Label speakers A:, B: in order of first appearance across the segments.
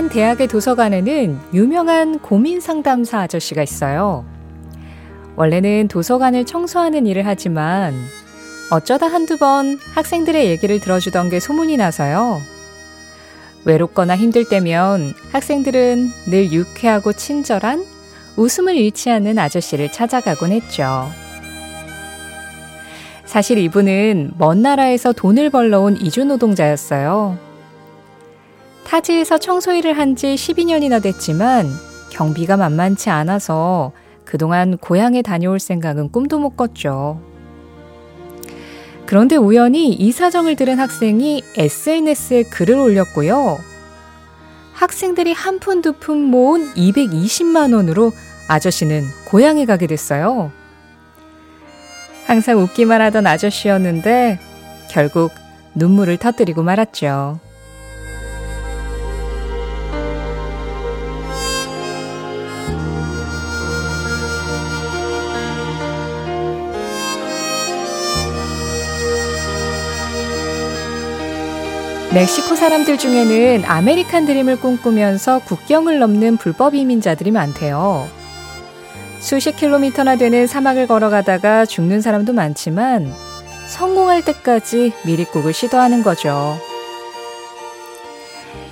A: 한 대학의 도서관에는 유명한 고민 상담사 아저씨가 있어요. 원래는 도서관을 청소하는 일을 하지만 어쩌다 한두 번 학생들의 얘기를 들어주던 게 소문이 나서요. 외롭거나 힘들 때면 학생들은 늘 유쾌하고 친절한 웃음을 잃지 않는 아저씨를 찾아가곤 했죠. 사실 이분은 먼 나라에서 돈을 벌러 온 이주 노동자였어요. 타지에서 청소 일을 한 지 12년이나 됐지만 경비가 만만치 않아서 그동안 고향에 다녀올 생각은 꿈도 못 꿨죠. 그런데 우연히 이 사정을 들은 학생이 SNS에 글을 올렸고요. 학생들이 한 푼 두 푼 모은 220만 원으로 아저씨는 고향에 가게 됐어요. 항상 웃기만 하던 아저씨였는데 결국 눈물을 터뜨리고 말았죠. 멕시코 사람들 중에는 아메리칸 드림을 꿈꾸면서 국경을 넘는 불법 이민자들이 많대요. 수십 킬로미터나 되는 사막을 걸어가다가 죽는 사람도 많지만 성공할 때까지 미립국을 시도하는 거죠.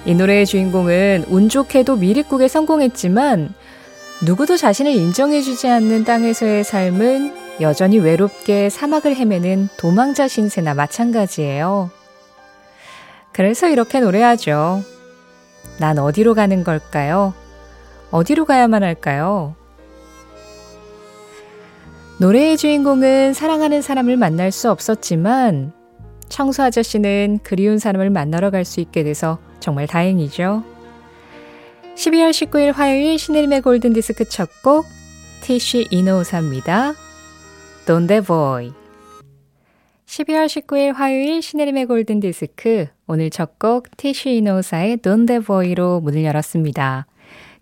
A: 이 노래의 주인공은 운 좋게도 미립국에 성공했지만 누구도 자신을 인정해주지 않는 땅에서의 삶은 여전히 외롭게 사막을 헤매는 도망자 신세나 마찬가지예요. 그래서 이렇게 노래하죠. 난 어디로 가는 걸까요? 어디로 가야만 할까요? 노래의 주인공은 사랑하는 사람을 만날 수 없었지만 청소 아저씨는 그리운 사람을 만나러 갈 수 있게 돼서 정말 다행이죠. 12월 19일 화요일 신혜림의 골든디스크 첫 곡 티쉬 이노우사입니다. Don't Boy 12월 19일 화요일 신혜림의 골든디스크 오늘 첫 곡 티쉬 이노우사의 Don't Boy로 문을 열었습니다.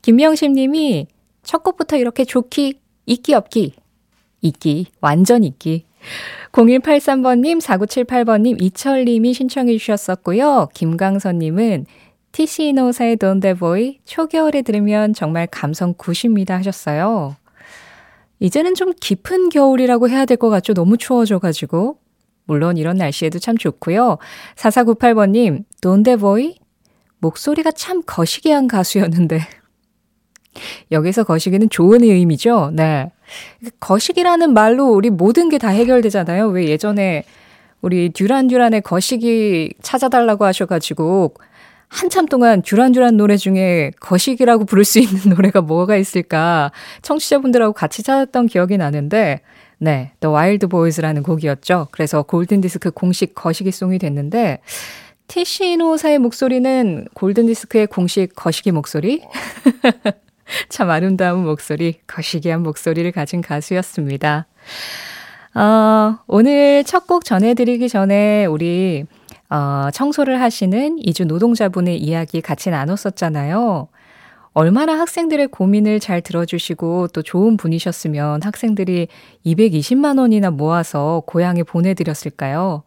A: 김명심 님이 첫 곡부터 이렇게 좋기 있기 없기 있기, 완전 있기. 0183번님, 4978번님, 이철님이 신청해 주셨었고요. 김강선님은 TC노사의 Don't That Boy 초겨울에 들으면 정말 감성 굿입니다 하셨어요. 이제는 좀 깊은 겨울이라고 해야 될 것 같죠? 너무 추워져가지고. 물론 이런 날씨에도 참 좋고요. 4498번님, Don't That Boy? 목소리가 참 거시기한 가수였는데. 여기서 거시기는 좋은 의미죠? 네. 거시기라는 말로 우리 모든 게 다 해결되잖아요. 왜 예전에 우리 듀란 듀란의 거시기 찾아달라고 하셔가지고 한참 동안 듀란 듀란 노래 중에 거시기라고 부를 수 있는 노래가 뭐가 있을까 청취자분들하고 같이 찾았던 기억이 나는데 네, The Wild Boys라는 곡이었죠. 그래서 골든디스크 공식 거시기송이 됐는데 티시노사의 목소리는 골든디스크의 공식 거시기 목소리? 참 아름다운 목소리, 거시기한 목소리를 가진 가수였습니다. 어, 오늘 첫 곡 전해드리기 전에 우리 어, 청소를 하시는 이주 노동자분의 이야기 같이 나눴었잖아요. 얼마나 학생들의 고민을 잘 들어주시고 또 좋은 분이셨으면 학생들이 220만 원이나 모아서 고향에 보내드렸을까요?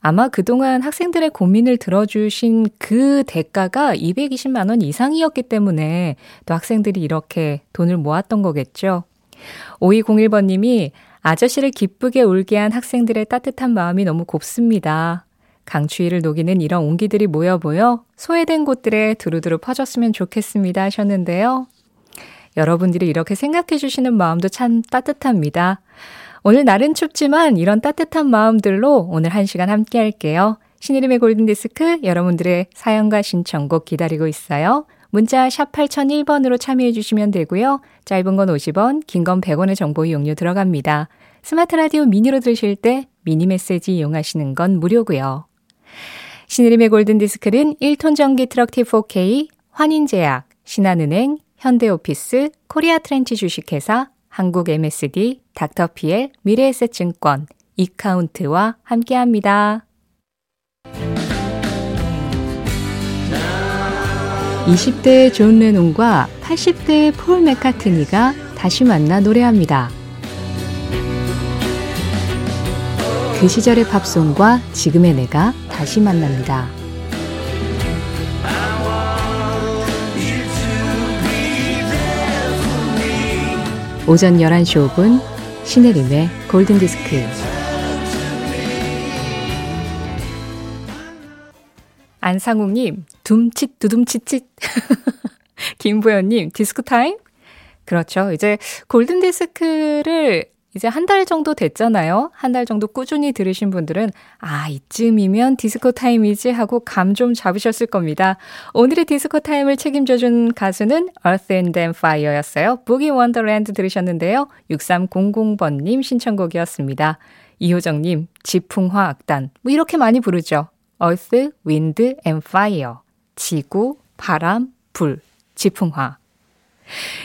A: 아마 그동안 학생들의 고민을 들어주신 그 대가가 220만 원 이상이었기 때문에 또 학생들이 이렇게 돈을 모았던 거겠죠. 5201번님이 아저씨를 기쁘게 울게 한 학생들의 따뜻한 마음이 너무 곱습니다. 강추위를 녹이는 이런 온기들이 모여 보여 소외된 곳들에 두루두루 퍼졌으면 좋겠습니다 하셨는데요. 여러분들이 이렇게 생각해 주시는 마음도 참 따뜻합니다. 오늘 날은 춥지만 이런 따뜻한 마음들로 오늘 한 시간 함께 할게요. 신혜림의 골든디스크 여러분들의 사연과 신청곡 기다리고 있어요. 문자 샵 8001번으로 참여해 주시면 되고요. 짧은 건 50원, 긴 건 100원의 정보 이용료 들어갑니다. 스마트 라디오 미니로 들으실 때 미니 메시지 이용하시는 건 무료고요. 신혜림의 골든디스크는 1톤 전기 트럭 T4K, 환인제약, 신한은행, 현대오피스, 코리아 트렌치 주식회사, 한국 MSD, 닥터피엘, 미래에셋증권, 이카운트와 함께합니다. 20대의 존 레논과 80대의 폴 맥카트니가 다시 만나 노래합니다. 그 시절의 팝송과 지금의 내가 다시 만납니다. 오전 11시 5분 신혜림의 골든디스크 안상욱님 둠칫 두둠칫칫 김보현님 디스코 타임 그렇죠. 이제 골든디스크를 이제 한 달 정도 됐잖아요. 한 달 정도 꾸준히 들으신 분들은 아, 이쯤이면 디스코 타임이지 하고 감 좀 잡으셨을 겁니다. 오늘의 디스코 타임을 책임져 준 가수는 Earth, Wind and Fire였어요. Boogie Wonderland 들으셨는데요. 6300번 님 신청곡이었습니다. 이효정님, 지풍화 악단. 뭐 이렇게 많이 부르죠. Earth, Wind and Fire. 지구, 바람, 불, 지풍화.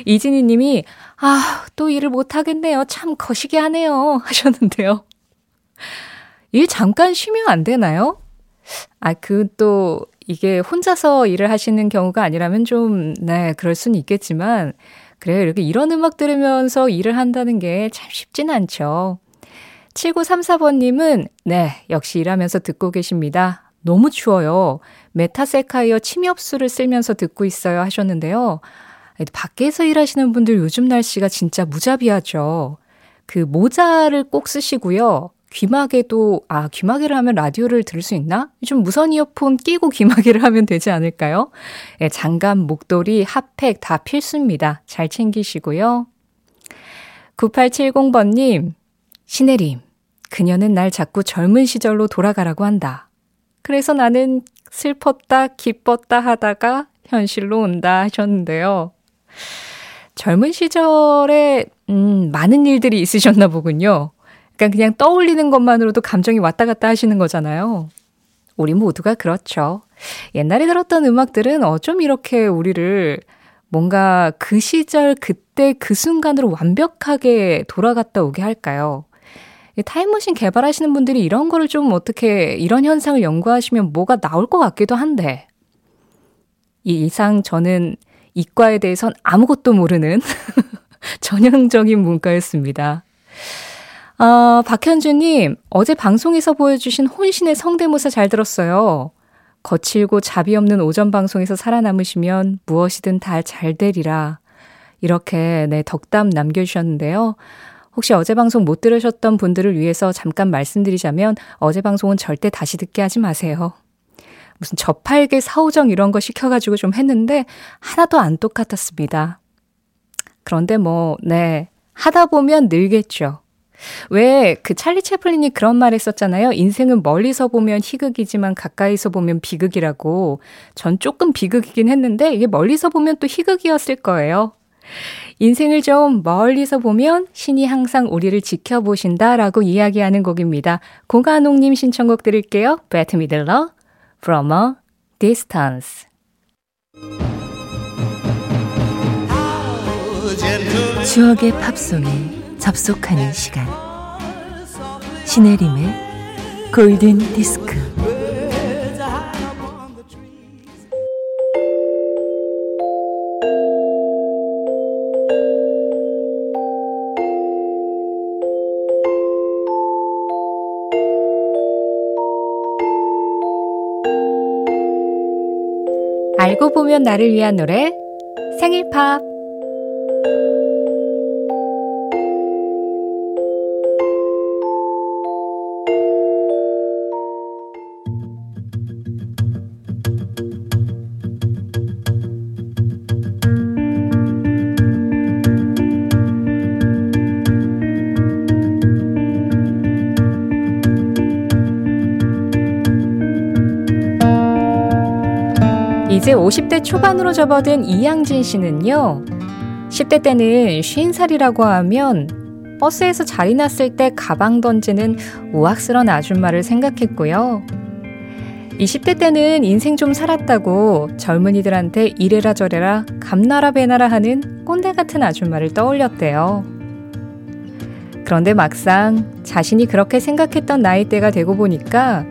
A: 이진희 님이, 아, 또 일을 못하겠네요. 참 거시기 하네요. 하셨는데요. 일 잠깐 쉬면 안 되나요? 아, 그 또, 이게 혼자서 일을 하시는 경우가 아니라면 좀, 네, 그럴 수는 있겠지만, 그래요. 이렇게 이런 음악 들으면서 일을 한다는 게 참 쉽진 않죠. 7934번님은, 네, 역시 일하면서 듣고 계십니다. 너무 추워요. 메타세쿼이아 침엽수를 쓸면서 듣고 있어요. 하셨는데요. 밖에서 일하시는 분들 요즘 날씨가 진짜 무자비하죠. 그 모자를 꼭 쓰시고요. 귀마개도, 아, 귀마개를 하면 라디오를 들을 수 있나? 좀 무선 이어폰 끼고 귀마개를 하면 되지 않을까요? 예, 장갑, 목도리, 핫팩 다 필수입니다. 잘 챙기시고요. 9870번님, 신혜림, 그녀는 날 자꾸 젊은 시절로 돌아가라고 한다. 그래서 나는 슬펐다, 기뻤다 하다가 현실로 온다 하셨는데요. 젊은 시절에 음, 많은 일들이 있으셨나 보군요. 그러니까 그냥 떠올리는 것만으로도 감정이 왔다 갔다 하시는 거잖아요. 우리 모두가 그렇죠. 옛날에 들었던 음악들은 어쩜 이렇게 우리를 뭔가 그 시절 그때 그 순간으로 완벽하게 돌아갔다 오게 할까요? 타임머신 개발하시는 분들이 이런 거를 좀 어떻게 이런 현상을 연구하시면 뭐가 나올 것 같기도 한데 이 이상 저는 이과에 대해선 아무것도 모르는 전형적인 문과였습니다. 아, 박현주님, 어제 방송에서 보여주신 혼신의 성대모사 잘 들었어요. 거칠고 자비 없는 오전 방송에서 살아남으시면 무엇이든 다 잘 되리라. 이렇게, 네, 덕담 남겨주셨는데요. 혹시 어제 방송 못 들으셨던 분들을 위해서 잠깐 말씀드리자면 어제 방송은 절대 다시 듣게 하지 마세요. 무슨 저팔계 사우정 이런 거 시켜가지고 좀 했는데 하나도 안 똑같았습니다. 그런데 뭐, 네. 하다 보면 늘겠죠. 왜 그 찰리 채플린이 그런 말 했었잖아요. 인생은 멀리서 보면 희극이지만 가까이서 보면 비극이라고. 전 조금 비극이긴 했는데 이게 멀리서 보면 또 희극이었을 거예요. 인생을 좀 멀리서 보면 신이 항상 우리를 지켜보신다라고 이야기하는 곡입니다. 고가농님 신청곡 드릴게요. 배트 미들러, From a Distance. 추억의 팝송에 접속하는 시간. 신혜림의 골든 디스크. 알고 보면 나를 위한 노래 생일 팝 이제 50대 초반으로 접어든 이양진 씨는요. 10대 때는 50살이라고 하면 버스에서 자리 났을 때 가방 던지는 우악스런 아줌마를 생각했고요. 20대 때는 인생 좀 살았다고 젊은이들한테 이래라 저래라 감나라 배나라 하는 꼰대 같은 아줌마를 떠올렸대요. 그런데 막상 자신이 그렇게 생각했던 나이대가 되고 보니까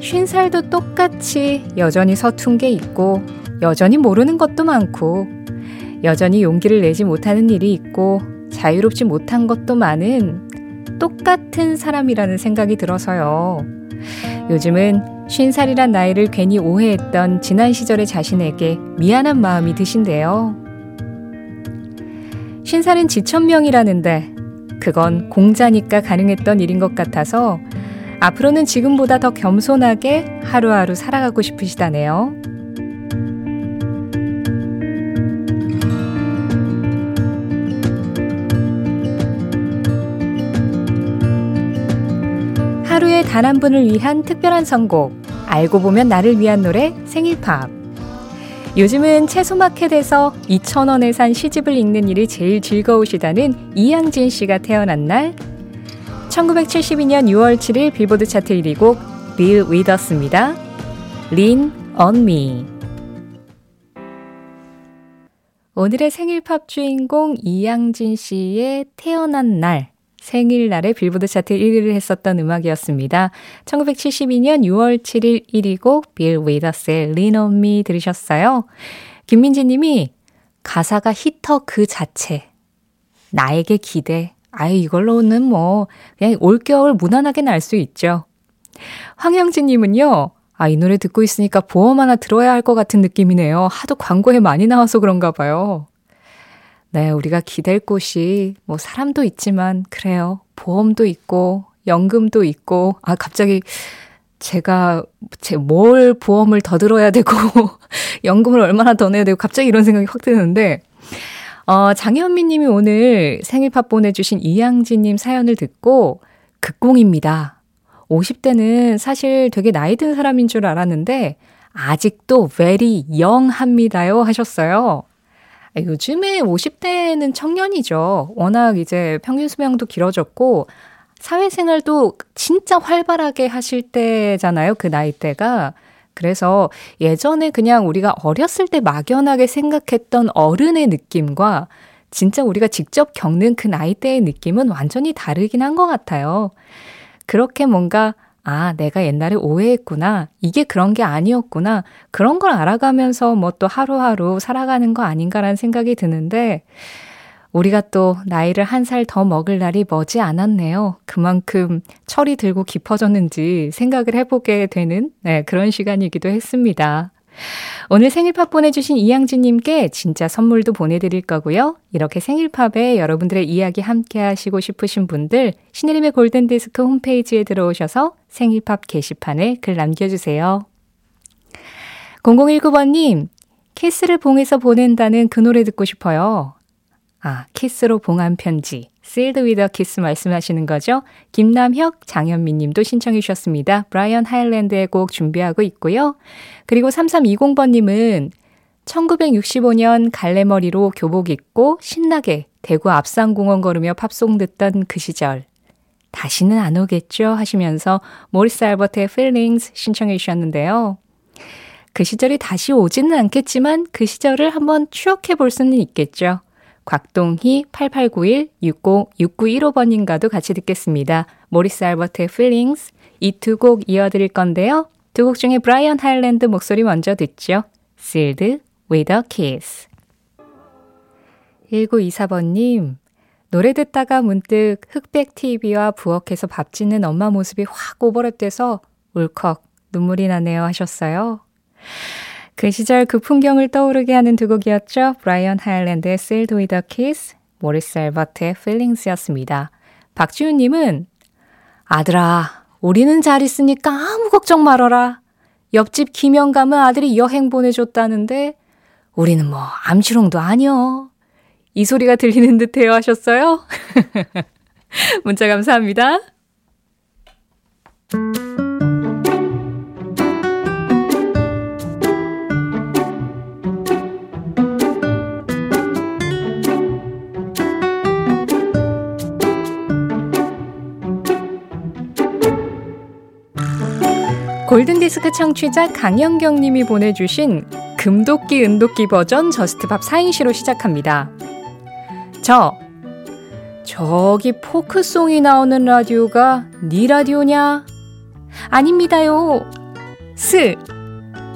A: 쉰 살도 똑같이 여전히 서툰 게 있고, 여전히 모르는 것도 많고, 여전히 용기를 내지 못하는 일이 있고, 자유롭지 못한 것도 많은 똑같은 사람이라는 생각이 들어서요. 요즘은 쉰 살이란 나이를 괜히 오해했던 지난 시절의 자신에게 미안한 마음이 드신대요. 신사는 지천명이라는데 그건 공자니까 가능했던 일인 것 같아서 앞으로는 지금보다 더 겸손하게 하루하루 살아가고 싶으시다네요. 하루에 단 한 분을 위한 특별한 선곡. 알고 보면 나를 위한 노래 생일팝. 요즘은 채소마켓에서 2,000원에 산 시집을 읽는 일이 제일 즐거우시다는 이양진 씨가 태어난 날 1972년 6월 7일 빌보드 차트 1위 곡 Bill Withers입니다. Lean on Me 오늘의 생일 팝 주인공 이양진 씨의 태어난 날 생일날에 빌보드 차트 1위를 했었던 음악이었습니다. 1972년 6월 7일 1위 곡 Bill Withers의 Lean on Me 들으셨어요. 김민지 님이 가사가 히터 그 자체. 나에게 기대. 아유, 이걸로는 뭐, 그냥 올겨울 무난하게 날 수 있죠. 황영진 님은요, 아, 이 노래 듣고 있으니까 보험 하나 들어야 할 것 같은 느낌이네요. 하도 광고에 많이 나와서 그런가 봐요. 네, 우리가 기댈 곳이 뭐 사람도 있지만 그래요. 보험도 있고 연금도 있고 아 갑자기 제가 제 뭘 보험을 더 들어야 되고 연금을 얼마나 더 내야 되고 갑자기 이런 생각이 확 드는데 어 장현미 님이 오늘 생일팝 보내주신 이양진 님 사연을 듣고 극공입니다. 50대는 사실 되게 나이 든 사람인 줄 알았는데 아직도 very young합니다요 하셨어요. 아, 요즘에 50대는 청년이죠. 워낙 이제 평균 수명도 길어졌고, 사회생활도 진짜 활발하게 하실 때잖아요. 그 나이대가. 그래서 예전에 그냥 우리가 어렸을 때 막연하게 생각했던 어른의 느낌과 진짜 우리가 직접 겪는 그 나이대의 느낌은 완전히 다르긴 한 것 같아요. 그렇게 뭔가 아, 내가 옛날에 오해했구나. 이게 그런 게 아니었구나. 그런 걸 알아가면서 뭐 또 하루하루 살아가는 거 아닌가라는 생각이 드는데, 우리가 또 나이를 한 살 더 먹을 날이 머지 않았네요. 그만큼 철이 들고 깊어졌는지 생각을 해보게 되는 네, 그런 시간이기도 했습니다. 오늘 생일팝 보내주신 이양진님께 진짜 선물도 보내드릴 거고요. 이렇게 생일팝에 여러분들의 이야기 함께 하시고 싶으신 분들 신혜림의 골든디스크 홈페이지에 들어오셔서 생일팝 게시판에 글 남겨주세요. 0019번님, 키스를 봉해서 보낸다는 그 노래 듣고 싶어요. 아, 키스로 봉한 편지. Sealed with a Kiss 말씀하시는 거죠? 김남혁, 장현미 님도 신청해 주셨습니다. 브라이언 하일랜드의 곡 준비하고 있고요. 그리고 3320번 님은 1965년 갈래머리로 교복 입고 신나게 대구 앞산공원 걸으며 팝송 듣던 그 시절. 다시는 안 오겠죠? 하시면서 모리스 알버트의 Feelings 신청해 주셨는데요. 그 시절이 다시 오지는 않겠지만 그 시절을 한번 추억해 볼 수는 있겠죠. 곽동희 8891-606915번님과도 같이 듣겠습니다. 모리스 알버트의 Feelings 이 두 곡 이어드릴 건데요. 두 곡 중에 브라이언 하일랜드 목소리 먼저 듣죠. Sealed with a Kiss 1924번님 노래 듣다가 문득 흑백 TV와 부엌에서 밥 짓는 엄마 모습이 확 오버랩돼서 울컥 눈물이 나네요 하셨어요. 그 시절 그 풍경을 떠오르게 하는 두 곡이었죠. 브라이언 하일랜드의 Sealed with a Kiss, 모리스 알버트의 Feelings였습니다. 박지훈님은 아들아, 우리는 잘 있으니까 아무 걱정 말어라. 옆집 김영감은 아들이 여행 보내줬다는데 우리는 뭐 암시롱도 아니여. 이 소리가 들리는 듯해요 하셨어요? 문자 감사합니다. 골든디스크 청취자 강영경 님이 보내주신 금도끼 은도끼 버전 Just Pop 사행시로 시작합니다. 저, 저기 포크송이 나오는 라디오가 네 라디오냐? 아닙니다요. 스,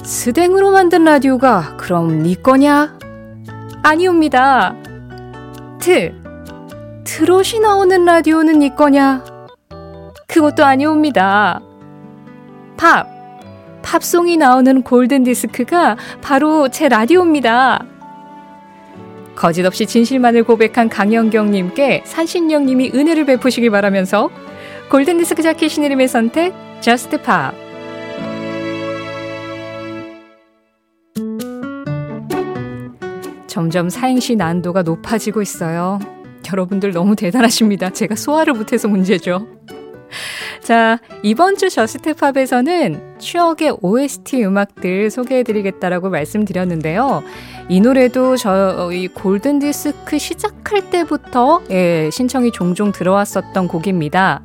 A: 스댕으로 만든 라디오가 그럼 네 거냐? 아니옵니다. 트, 트롯이 나오는 라디오는 네 거냐? 그것도 아니옵니다. 팝. 팝송이 나오는 골든 디스크가 바로 제 라디오입니다. 거짓없이 진실만을 고백한 강영경님께 산신령님이 은혜를 베푸시길 바라면서 골든디스크 자켓 신혜림의 선택, Just Pop. 점점 사행시 난도가 높아지고 있어요. 여러분들 너무 대단하십니다. 제가 소화를 못해서 문제죠. 자, 이번 주 저스트팝에서는 추억의 OST 음악들 소개해드리겠다라고 말씀드렸는데요. 이 노래도 저희 골든디스크 시작할 때부터 예, 신청이 종종 들어왔었던 곡입니다.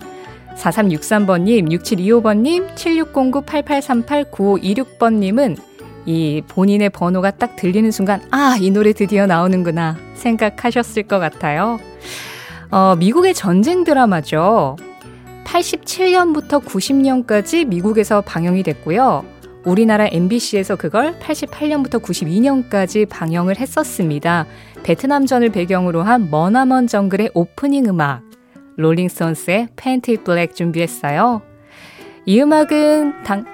A: 4363번님, 6725번님, 7609-8838-9526번님은 이 본인의 번호가 딱 들리는 순간, 아, 이 노래 드디어 나오는구나 생각하셨을 것 같아요. 어, 미국의 전쟁 드라마죠. 87년부터 90년까지 미국에서 방영이 됐고요. 우리나라 MBC에서 그걸 88년부터 92년까지 방영을 했었습니다. 베트남전을 배경으로 한 머나먼 정글의 오프닝 음악, 롤링스톤스의 Paint It Black 준비했어요. 이 음악은 당,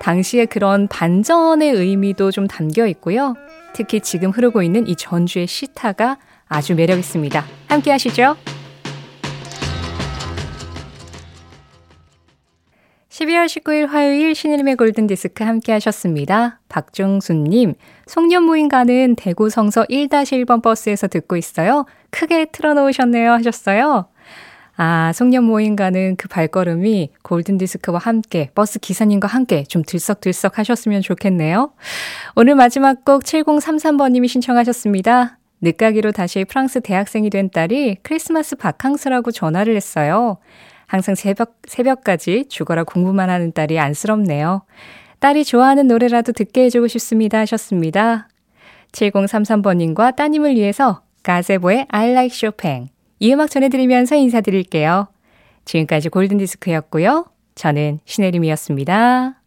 A: 당시에 그런 반전의 의미도 좀 담겨 있고요. 특히 지금 흐르고 있는 이 전주의 시타가 아주 매력 있습니다. 함께 하시죠. 12월 19일 화요일 신일림의 골든디스크 함께 하셨습니다. 박종순님, 송년모임 가는 대구 성서 1-1번 버스에서 듣고 있어요. 크게 틀어놓으셨네요 하셨어요. 아, 송년모임 가는 그 발걸음이 골든디스크와 함께, 버스 기사님과 함께 좀 들썩들썩 하셨으면 좋겠네요. 오늘 마지막 곡 7033번님이 신청하셨습니다. 늦가기로 다시 프랑스 대학생이 된 딸이 크리스마스 바캉스라고 전화를 했어요. 항상 새벽, 새벽까지 죽어라 공부만 하는 딸이 안쓰럽네요. 딸이 좋아하는 노래라도 듣게 해주고 싶습니다 하셨습니다. 7033번님과 따님을 위해서 가세보의 I like Chopin 이 음악 전해드리면서 인사드릴게요. 지금까지 골든디스크였고요. 저는 신혜림이었습니다.